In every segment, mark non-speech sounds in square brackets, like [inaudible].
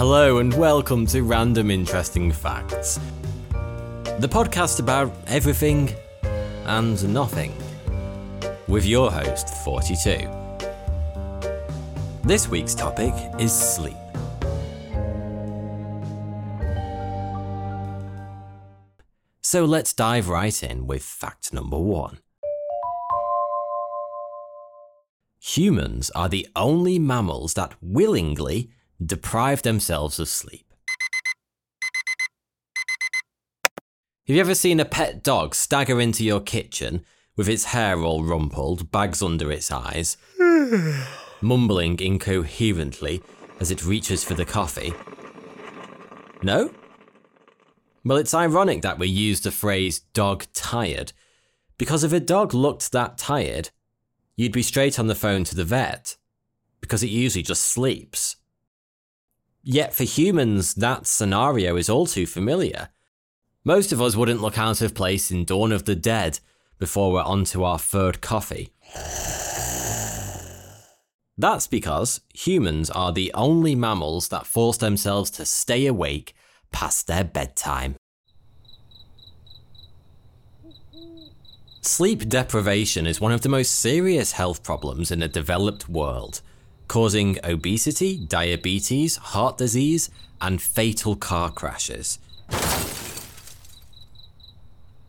Hello and welcome to Random Interesting Facts the podcast about everything and nothing, with your host, Thoughty2. This week's topic is sleep. So let's dive right in with fact number one. Humans are the only mammals that willingly deprive themselves of sleep. Have you ever seen a pet dog stagger into your kitchen with its hair all rumpled, bags under its eyes, [sighs] mumbling incoherently as it reaches for the coffee? No? Well, it's ironic that we use the phrase dog tired, because if a dog looked that tired, you'd be straight on the phone to the vet, because it usually just sleeps. Yet for humans, that scenario is all too familiar. Most of us wouldn't look out of place in Dawn of the Dead before we're on to our third coffee. That's because humans are the only mammals that force themselves to stay awake past their bedtime. Sleep deprivation is one of the most serious health problems in the developed world, causing obesity, diabetes, heart disease, and fatal car crashes.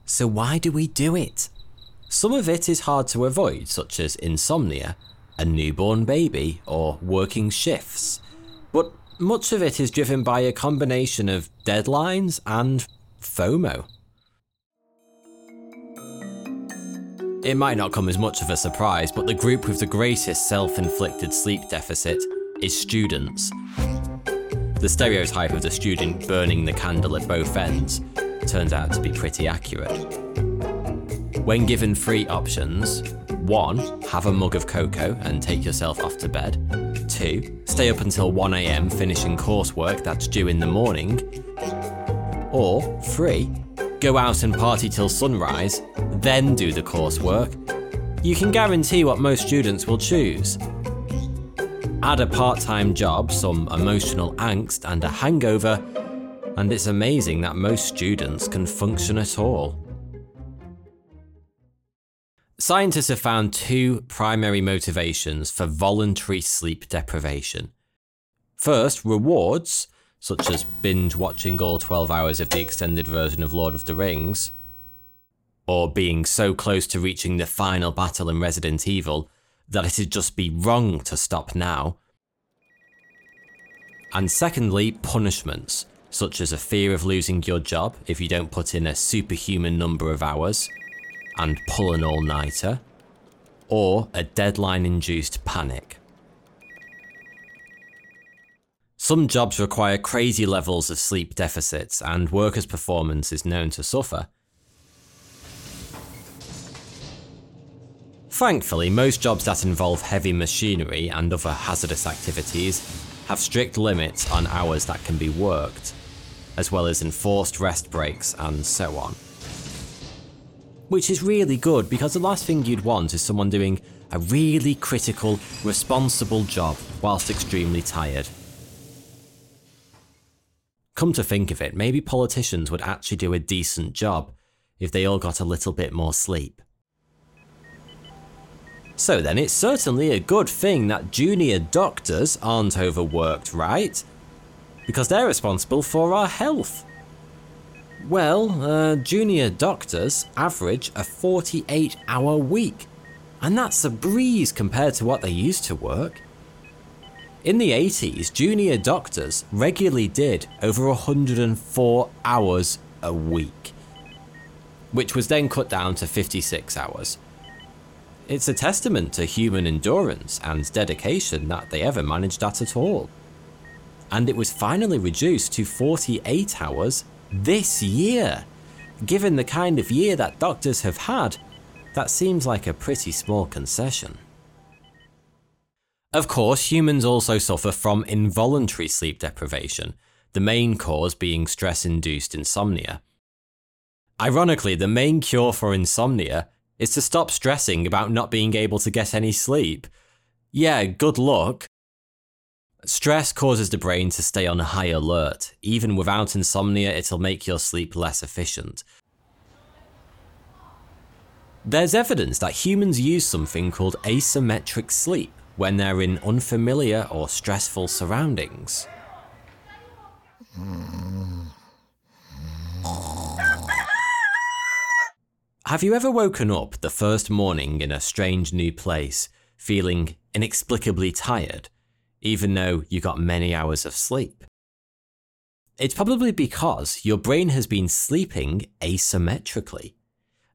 So why do we do it? Some of it is hard to avoid, such as insomnia, a newborn baby, or working shifts. But much of it is driven by a combination of deadlines and FOMO. It might not come as much of a surprise, but the group with the greatest self inflicted sleep deficit is students. The stereotype of the student burning the candle at both ends turns out to be pretty accurate. When given three options, one, have a mug of cocoa and take yourself off to bed. Two, stay up until 1am finishing coursework that's due in the morning. Or three, go out and party till sunrise, then do the coursework. You can guarantee what most students will choose. Add a part time job, some emotional angst, and a hangover, and it's amazing that most students can function at all. Scientists have found two primary motivations for voluntary sleep deprivation. First, rewards, such as binge watching all 12 hours of the extended version of Lord of the Rings, or being so close to reaching the final battle in Resident Evil that it'd just be wrong to stop now. And secondly, punishments, such as a fear of losing your job if you don't put in a superhuman number of hours and pull an all nighter, or a deadline induced panic. Some jobs require crazy levels of sleep deficits, and workers' performance is known to suffer. Thankfully, most jobs that involve heavy machinery and other hazardous activities have strict limits on hours that can be worked as well as enforced rest breaks and so on. Which is really good because the last thing you'd want is someone doing a really critical, responsible job whilst extremely tired. Come to think of it, maybe politicians would actually do a decent job if they all got a little bit more sleep. So then, it's certainly a good thing that junior doctors aren't overworked, right? because they're responsible for our health. Well, uh, junior doctors average a 48 hour week, and that's a breeze compared to what they used to work. In the 80s, junior doctors regularly did over 104 hours a week, which was then cut down to 56 hours. It's a testament to human endurance and dedication that they ever managed that at all. And it was finally reduced to 48 hours this year. Given the kind of year that doctors have had, that seems like a pretty small concession. Of course, humans also suffer from involuntary sleep deprivation, the main cause being stress induced insomnia. Ironically, the main cure for insomnia is to stop stressing about not being able to get any sleep. Yeah, good luck. Stress causes the brain to stay on high alert. Even without insomnia, it'll make your sleep less efficient. There's evidence that humans use something called asymmetric sleep when they're in unfamiliar or stressful surroundings. Have you ever woken up the first morning in a strange new place, feeling inexplicably tired, even though you got many hours of sleep? It's probably because your brain has been sleeping asymmetrically.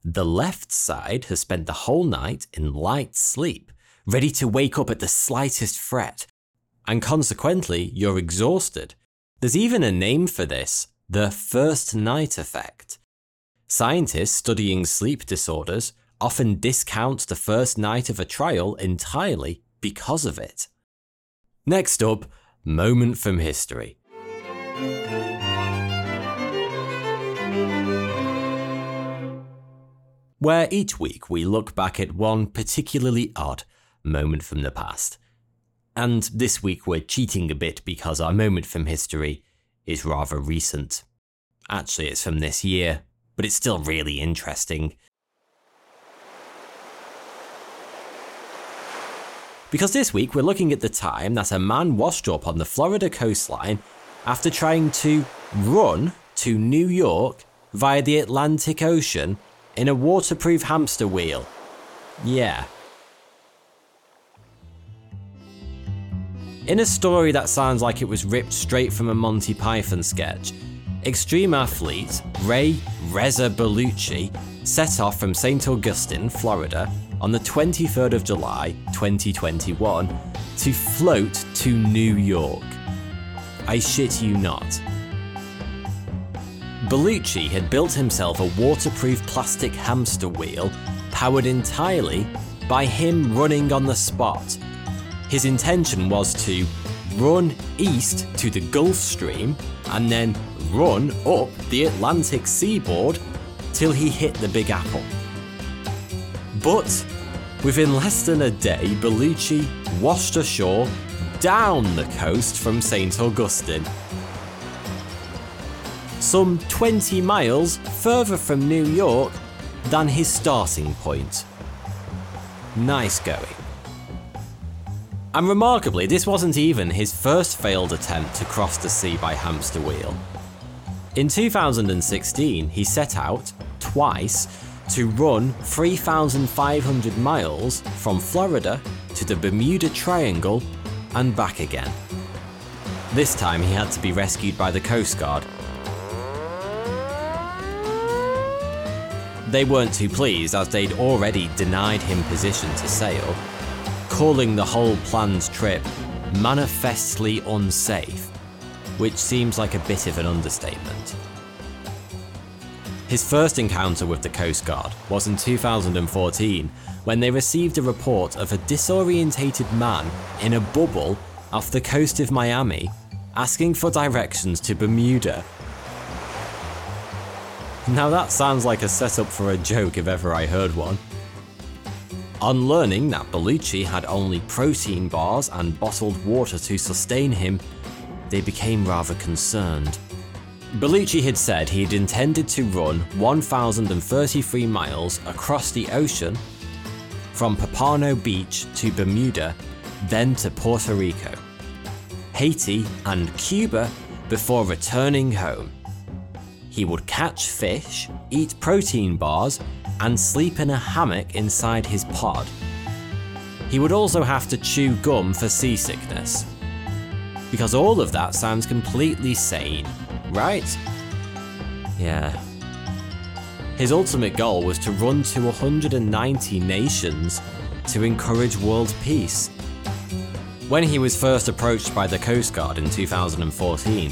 The left side has spent the whole night in light sleep, ready to wake up at the slightest fret, and consequently, you're exhausted. There's even a name for this the first night effect. Scientists studying sleep disorders often discount the first night of a trial entirely because of it. Next up, moment from history. Where each week we look back at one particularly odd moment from the past. And this week we're cheating a bit because our moment from history is rather recent. Actually, it's from this year, but it's still really interesting. Because this week we're looking at the time that a man washed up on the Florida coastline after trying to run to New York via the Atlantic Ocean in a waterproof hamster wheel. Yeah. In a story that sounds like it was ripped straight from a Monty Python sketch, extreme athlete Ray Reza Baluchi set off from St. Augustine, Florida on the 23rd of July 2021 to float to New York. I shit you not. Baluchi had built himself a waterproof plastic hamster wheel powered entirely by him running on the spot. His intention was to run east to the Gulf Stream and then run up the Atlantic seaboard till he hit the Big Apple. But within less than a day, Baluchi washed ashore down the coast from St. Augustine. Some 20 miles further from New York than his starting point. Nice going. And remarkably, this wasn't even his first failed attempt to cross the sea by hamster wheel. In 2016, he set out, twice, to run 3,500 miles from Florida to the Bermuda Triangle and back again. This time he had to be rescued by the Coast Guard. They weren't too pleased as they'd already denied him position to sail, calling the whole planned trip manifestly unsafe, which seems like a bit of an understatement. His first encounter with the Coast Guard was in 2014 when they received a report of a disorientated man in a bubble off the coast of Miami asking for directions to Bermuda. Now that sounds like a setup for a joke if ever I heard one. On learning that Baluchi had only protein bars and bottled water to sustain him, they became rather concerned. Baluchi had said he had intended to run 1,033 miles across the ocean from Pompano Beach to Bermuda, then to Puerto Rico, Haiti, and Cuba before returning home. He would catch fish, eat protein bars, and sleep in a hammock inside his pod. He would also have to chew gum for seasickness. Because all of that sounds completely sane, right? Yeah. His ultimate goal was to run to 190 nations to encourage world peace. When he was first approached by the Coast Guard in 2014,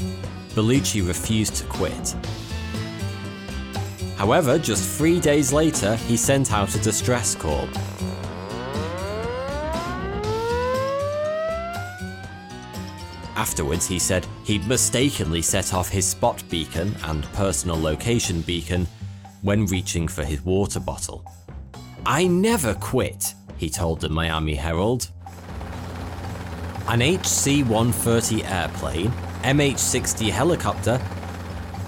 Baluchi refused to quit. However, just three days later, he sent out a distress call. Afterwards, he said he'd mistakenly set off his spot beacon and personal location beacon when reaching for his water bottle. I never quit, he told the Miami Herald. An HC 130 airplane, MH 60 helicopter,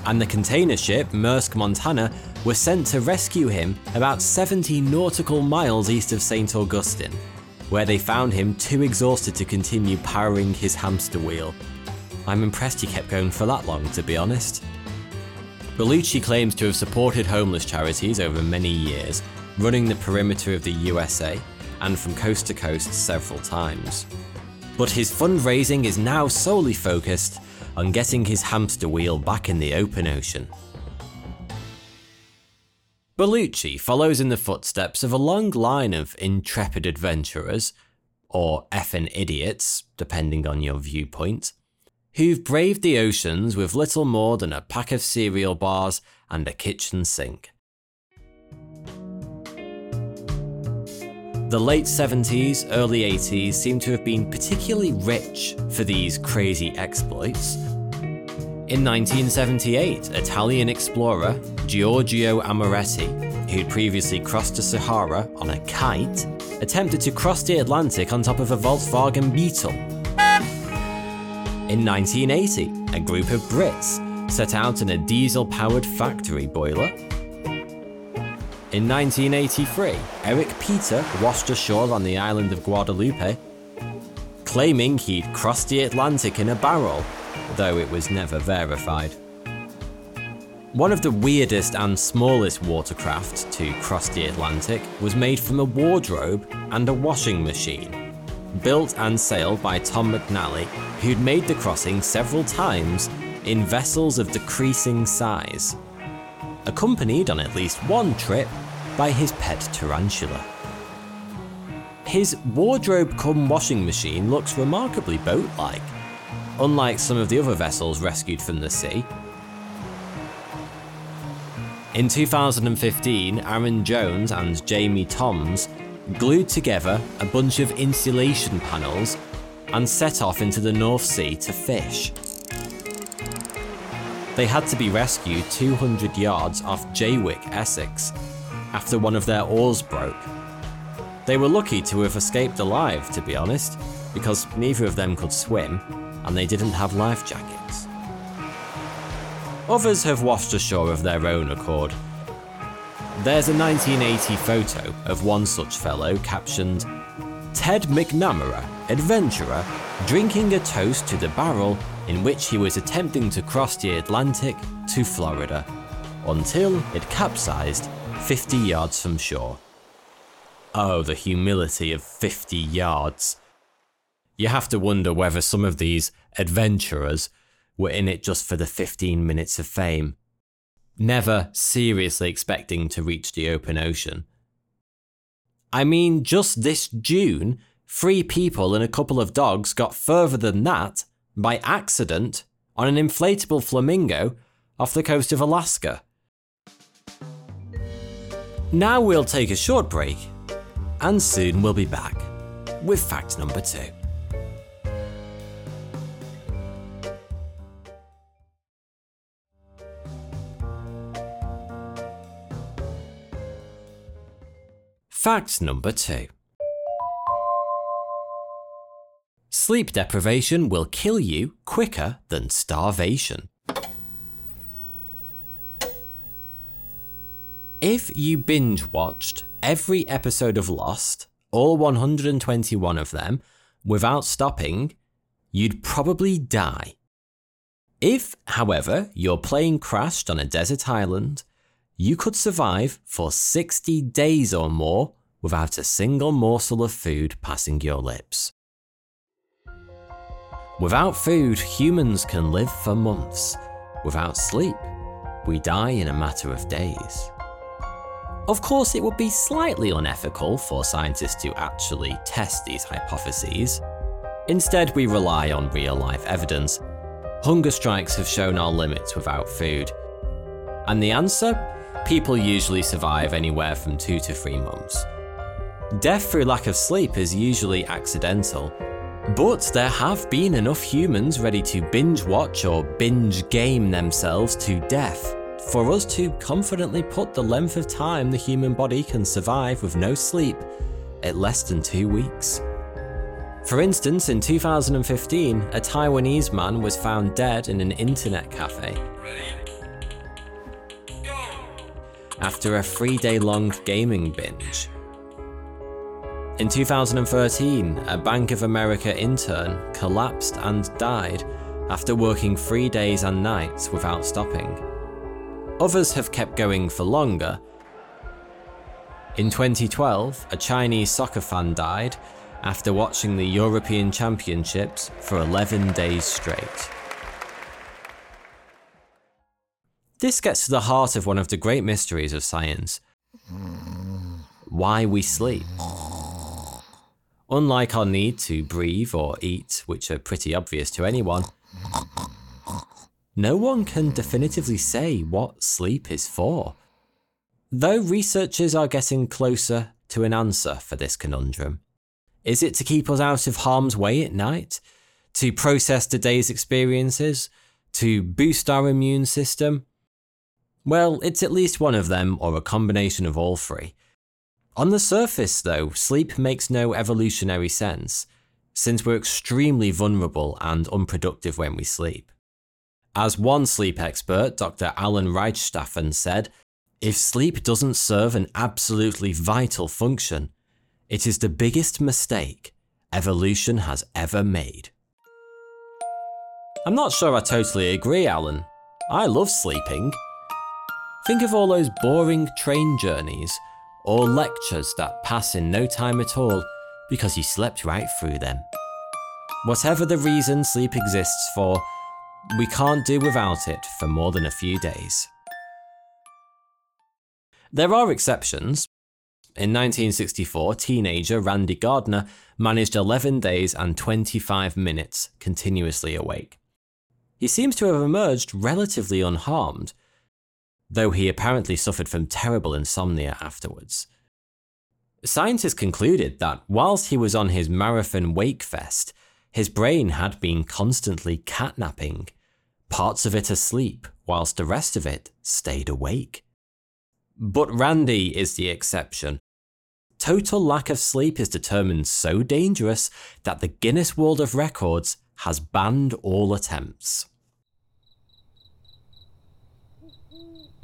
and the container ship Maersk Montana were sent to rescue him about 70 nautical miles east of St. Augustine, where they found him too exhausted to continue powering his hamster wheel. I'm impressed he kept going for that long, to be honest. Baluchi claims to have supported homeless charities over many years, running the perimeter of the USA and from coast to coast several times. But his fundraising is now solely focused on getting his hamster wheel back in the open ocean. Baluchi follows in the footsteps of a long line of intrepid adventurers, or effin' idiots, depending on your viewpoint, who've braved the oceans with little more than a pack of cereal bars and a kitchen sink. The late 70s, early 80s seem to have been particularly rich for these crazy exploits. In 1978, Italian explorer Giorgio Amoretti, who'd previously crossed the Sahara on a kite, attempted to cross the Atlantic on top of a Volkswagen Beetle. In 1980, a group of Brits set out in a diesel powered factory boiler in 1983, Eric Peter washed ashore on the island of Guadeloupe, claiming he'd crossed the Atlantic in a barrel, though it was never verified. One of the weirdest and smallest watercraft to cross the Atlantic was made from a wardrobe and a washing machine. Built and sailed by Tom McNally, who'd made the crossing several times in vessels of decreasing size accompanied on at least one trip by his pet tarantula. His wardrobe cum washing machine looks remarkably boat like, unlike some of the other vessels rescued from the sea. In 2015, Aaron Jones and Jamie Toms glued together a bunch of insulation panels and set off into the North Sea to fish. They had to be rescued 200 yards off Jaywick, Essex, after one of their oars broke. They were lucky to have escaped alive, to be honest, because neither of them could swim and they didn't have life jackets. Others have washed ashore of their own accord. There's a 1980 photo of one such fellow captioned Ted McNamara, adventurer, drinking a toast to the barrel in which he was attempting to cross the Atlantic to Florida, until it capsized 50 yards from shore. Oh, the humility of 50 yards. You have to wonder whether some of these adventurers were in it just for the 15 minutes of fame, never seriously expecting to reach the open ocean. I mean, just this June, three people and a couple of dogs got further than that by accident on an inflatable flamingo off the coast of Alaska. Now we'll take a short break, and soon we'll be back with fact number two. Fact number two. Sleep deprivation will kill you quicker than starvation. If you binge watched every episode of Lost, all 121 of them, without stopping, you'd probably die. If, however, your plane crashed on a desert island, you could survive for 60 days or more without a single morsel of food passing your lips. Without food, humans can live for months. Without sleep, we die in a matter of days. Of course, it would be slightly unethical for scientists to actually test these hypotheses. Instead, we rely on real life evidence. Hunger strikes have shown our limits without food. And the answer? People usually survive anywhere from two to three months. Death through lack of sleep is usually accidental, but there have been enough humans ready to binge watch or binge game themselves to death for us to confidently put the length of time the human body can survive with no sleep at less than two weeks. For instance, in 2015, a Taiwanese man was found dead in an internet cafe. After a three day long gaming binge. In 2013, a Bank of America intern collapsed and died after working three days and nights without stopping. Others have kept going for longer. In 2012, a Chinese soccer fan died after watching the European Championships for 11 days straight. This gets to the heart of one of the great mysteries of science why we sleep. Unlike our need to breathe or eat, which are pretty obvious to anyone, no one can definitively say what sleep is for. Though researchers are getting closer to an answer for this conundrum. Is it to keep us out of harm's way at night? To process the day's experiences? To boost our immune system? Well, it's at least one of them, or a combination of all three. On the surface, though, sleep makes no evolutionary sense, since we're extremely vulnerable and unproductive when we sleep. As one sleep expert, Dr. Alan Rechtschaffen, said, if sleep doesn't serve an absolutely vital function, it is the biggest mistake evolution has ever made. I'm not sure I totally agree, Alan. I love sleeping. Think of all those boring train journeys or lectures that pass in no time at all because you slept right through them. Whatever the reason sleep exists for, we can't do without it for more than a few days. There are exceptions. In 1964, teenager Randy Gardner managed 11 days and 25 minutes continuously awake. He seems to have emerged relatively unharmed, though he apparently suffered from terrible insomnia afterwards. Scientists concluded that whilst he was on his marathon wake fest, his brain had been constantly catnapping parts of it asleep, whilst the rest of it stayed awake. But Randy is the exception. Total lack of sleep is determined so dangerous that the Guinness World of Records has banned all attempts.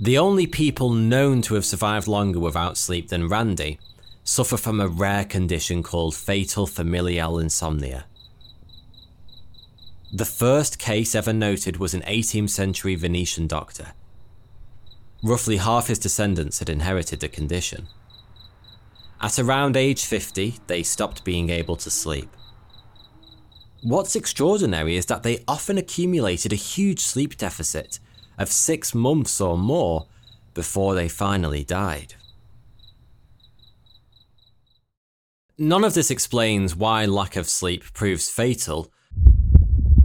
The only people known to have survived longer without sleep than Randy suffer from a rare condition called fatal familial insomnia. The first case ever noted was an 18th century Venetian doctor. Roughly half his descendants had inherited the condition. At around age 50, they stopped being able to sleep. What's extraordinary is that they often accumulated a huge sleep deficit of six months or more before they finally died. None of this explains why lack of sleep proves fatal,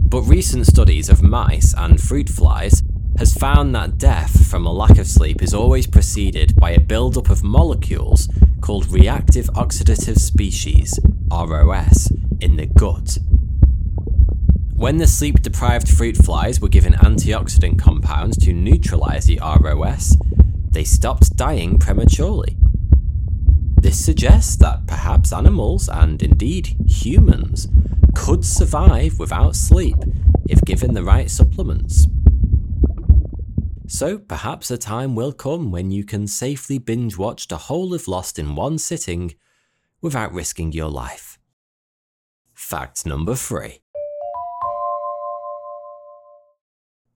but recent studies of mice and fruit flies has found that death from a lack of sleep is always preceded by a buildup of molecules called reactive oxidative species, ROS, in the gut. When the sleep deprived fruit flies were given antioxidant compounds to neutralize the ROS, they stopped dying prematurely. This suggests that perhaps animals, and indeed humans, could survive without sleep if given the right supplements. So perhaps a time will come when you can safely binge watch the whole of Lost in one sitting without risking your life. Fact number three.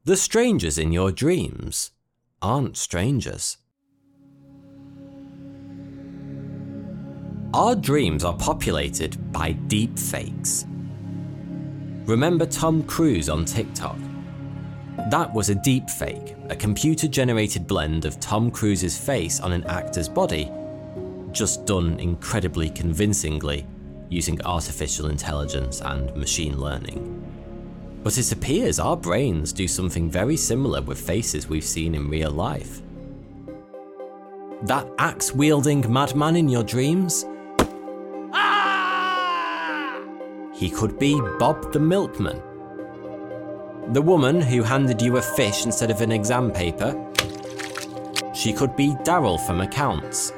The strangers in your dreams aren't strangers. Our dreams are populated by deep fakes. Remember Tom Cruise on TikTok? That was a deep fake, a computer generated blend of Tom Cruise's face on an actor's body, just done incredibly convincingly using artificial intelligence and machine learning. But it appears our brains do something very similar with faces we've seen in real life. That axe wielding madman in your dreams? Ah! He could be Bob the Milkman. The woman who handed you a fish instead of an exam paper? She could be Daryl from accounts.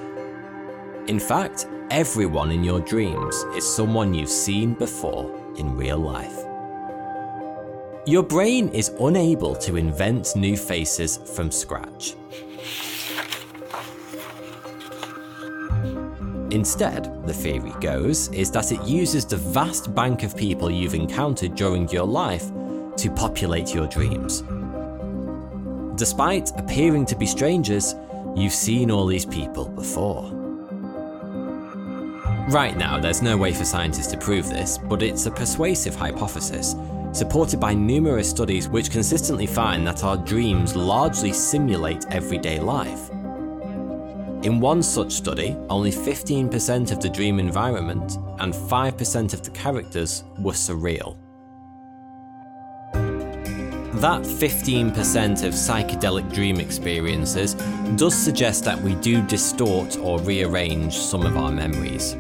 In fact, everyone in your dreams is someone you've seen before in real life. Your brain is unable to invent new faces from scratch. Instead, the theory goes, is that it uses the vast bank of people you've encountered during your life to populate your dreams. Despite appearing to be strangers, you've seen all these people before. Right now, there's no way for scientists to prove this, but it's a persuasive hypothesis, supported by numerous studies which consistently find that our dreams largely simulate everyday life. In one such study, only 15% of the dream environment and 5% of the characters were surreal. That 15% of psychedelic dream experiences does suggest that we do distort or rearrange some of our memories.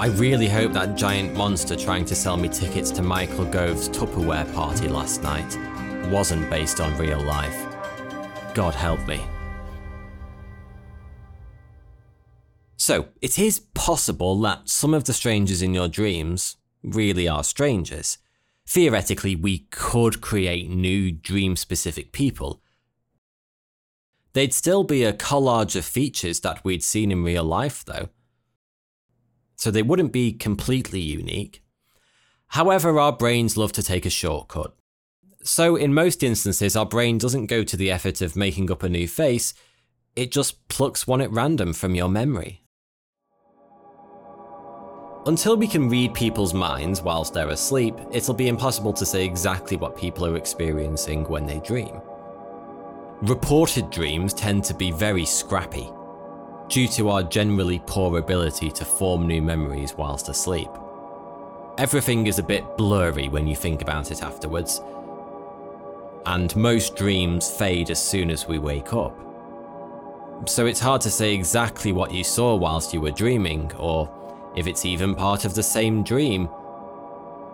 I really hope that giant monster trying to sell me tickets to Michael Gove's Tupperware party last night wasn't based on real life. God help me. So, it is possible that some of the strangers in your dreams really are strangers. Theoretically, we could create new dream specific people. They'd still be a collage of features that we'd seen in real life, though so they wouldn't be completely unique. However, our brains love to take a shortcut. So, in most instances, our brain doesn't go to the effort of making up a new face, it just plucks one at random from your memory. Until we can read people's minds whilst they're asleep, it'll be impossible to say exactly what people are experiencing when they dream. Reported dreams tend to be very scrappy, due to our generally poor ability to form new memories whilst asleep. Everything is a bit blurry when you think about it afterwards, and most dreams fade as soon as we wake up. So it's hard to say exactly what you saw whilst you were dreaming, or if it's even part of the same dream,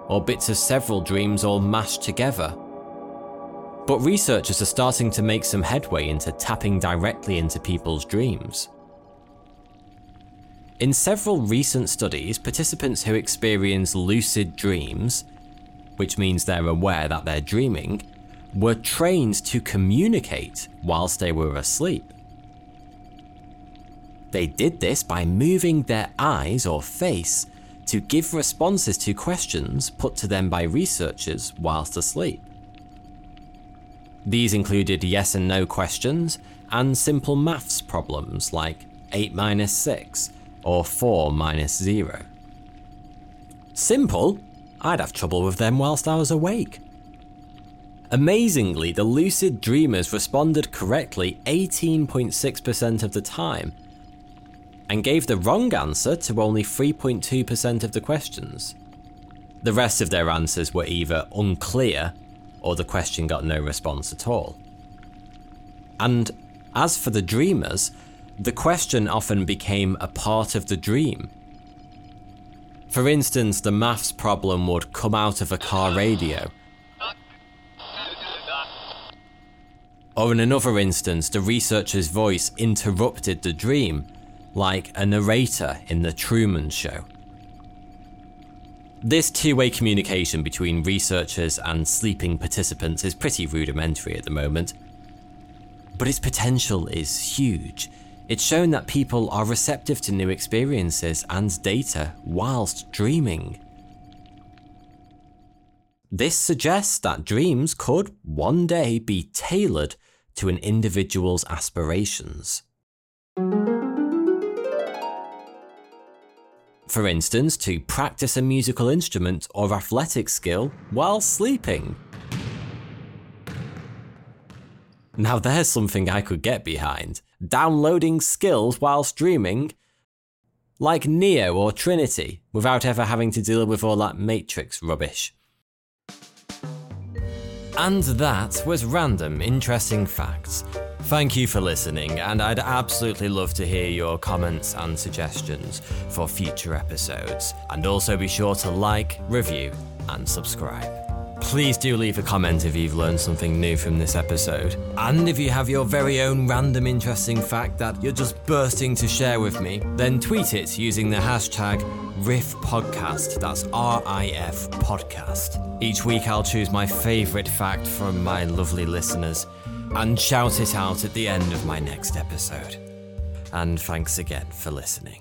or bits of several dreams all mashed together. But researchers are starting to make some headway into tapping directly into people's dreams. In several recent studies, participants who experience lucid dreams, which means they're aware that they're dreaming, were trained to communicate whilst they were asleep. They did this by moving their eyes or face to give responses to questions put to them by researchers whilst asleep. These included yes and no questions and simple maths problems like 8 minus 6 or 4 minus 0. Simple? I'd have trouble with them whilst I was awake. Amazingly, the lucid dreamers responded correctly 18.6% of the time, and gave the wrong answer to only 3.2% of the questions. The rest of their answers were either unclear or the question got no response at all. And as for the dreamers, the question often became a part of the dream. For instance, the maths problem would come out of a car radio. Or in another instance, the researcher's voice interrupted the dream, like a narrator in The Truman Show. This two way communication between researchers and sleeping participants is pretty rudimentary at the moment, but its potential is huge it's shown that people are receptive to new experiences and data whilst dreaming. This suggests that dreams could one day be tailored to an individual's aspirations. For instance, to practice a musical instrument or athletic skill while sleeping. Now there's something I could get behind. Downloading skills while streaming? Like Neo or Trinity, without ever having to deal with all that Matrix rubbish. And that was random interesting facts. Thank you for listening, and I'd absolutely love to hear your comments and suggestions for future episodes. And also be sure to like, review, and subscribe. Please do leave a comment if you've learned something new from this episode. And if you have your very own random interesting fact that you're just bursting to share with me, then tweet it using the hashtag RIF That's R I F Podcast. Each week I'll choose my favourite fact from my lovely listeners and shout it out at the end of my next episode. And thanks again for listening.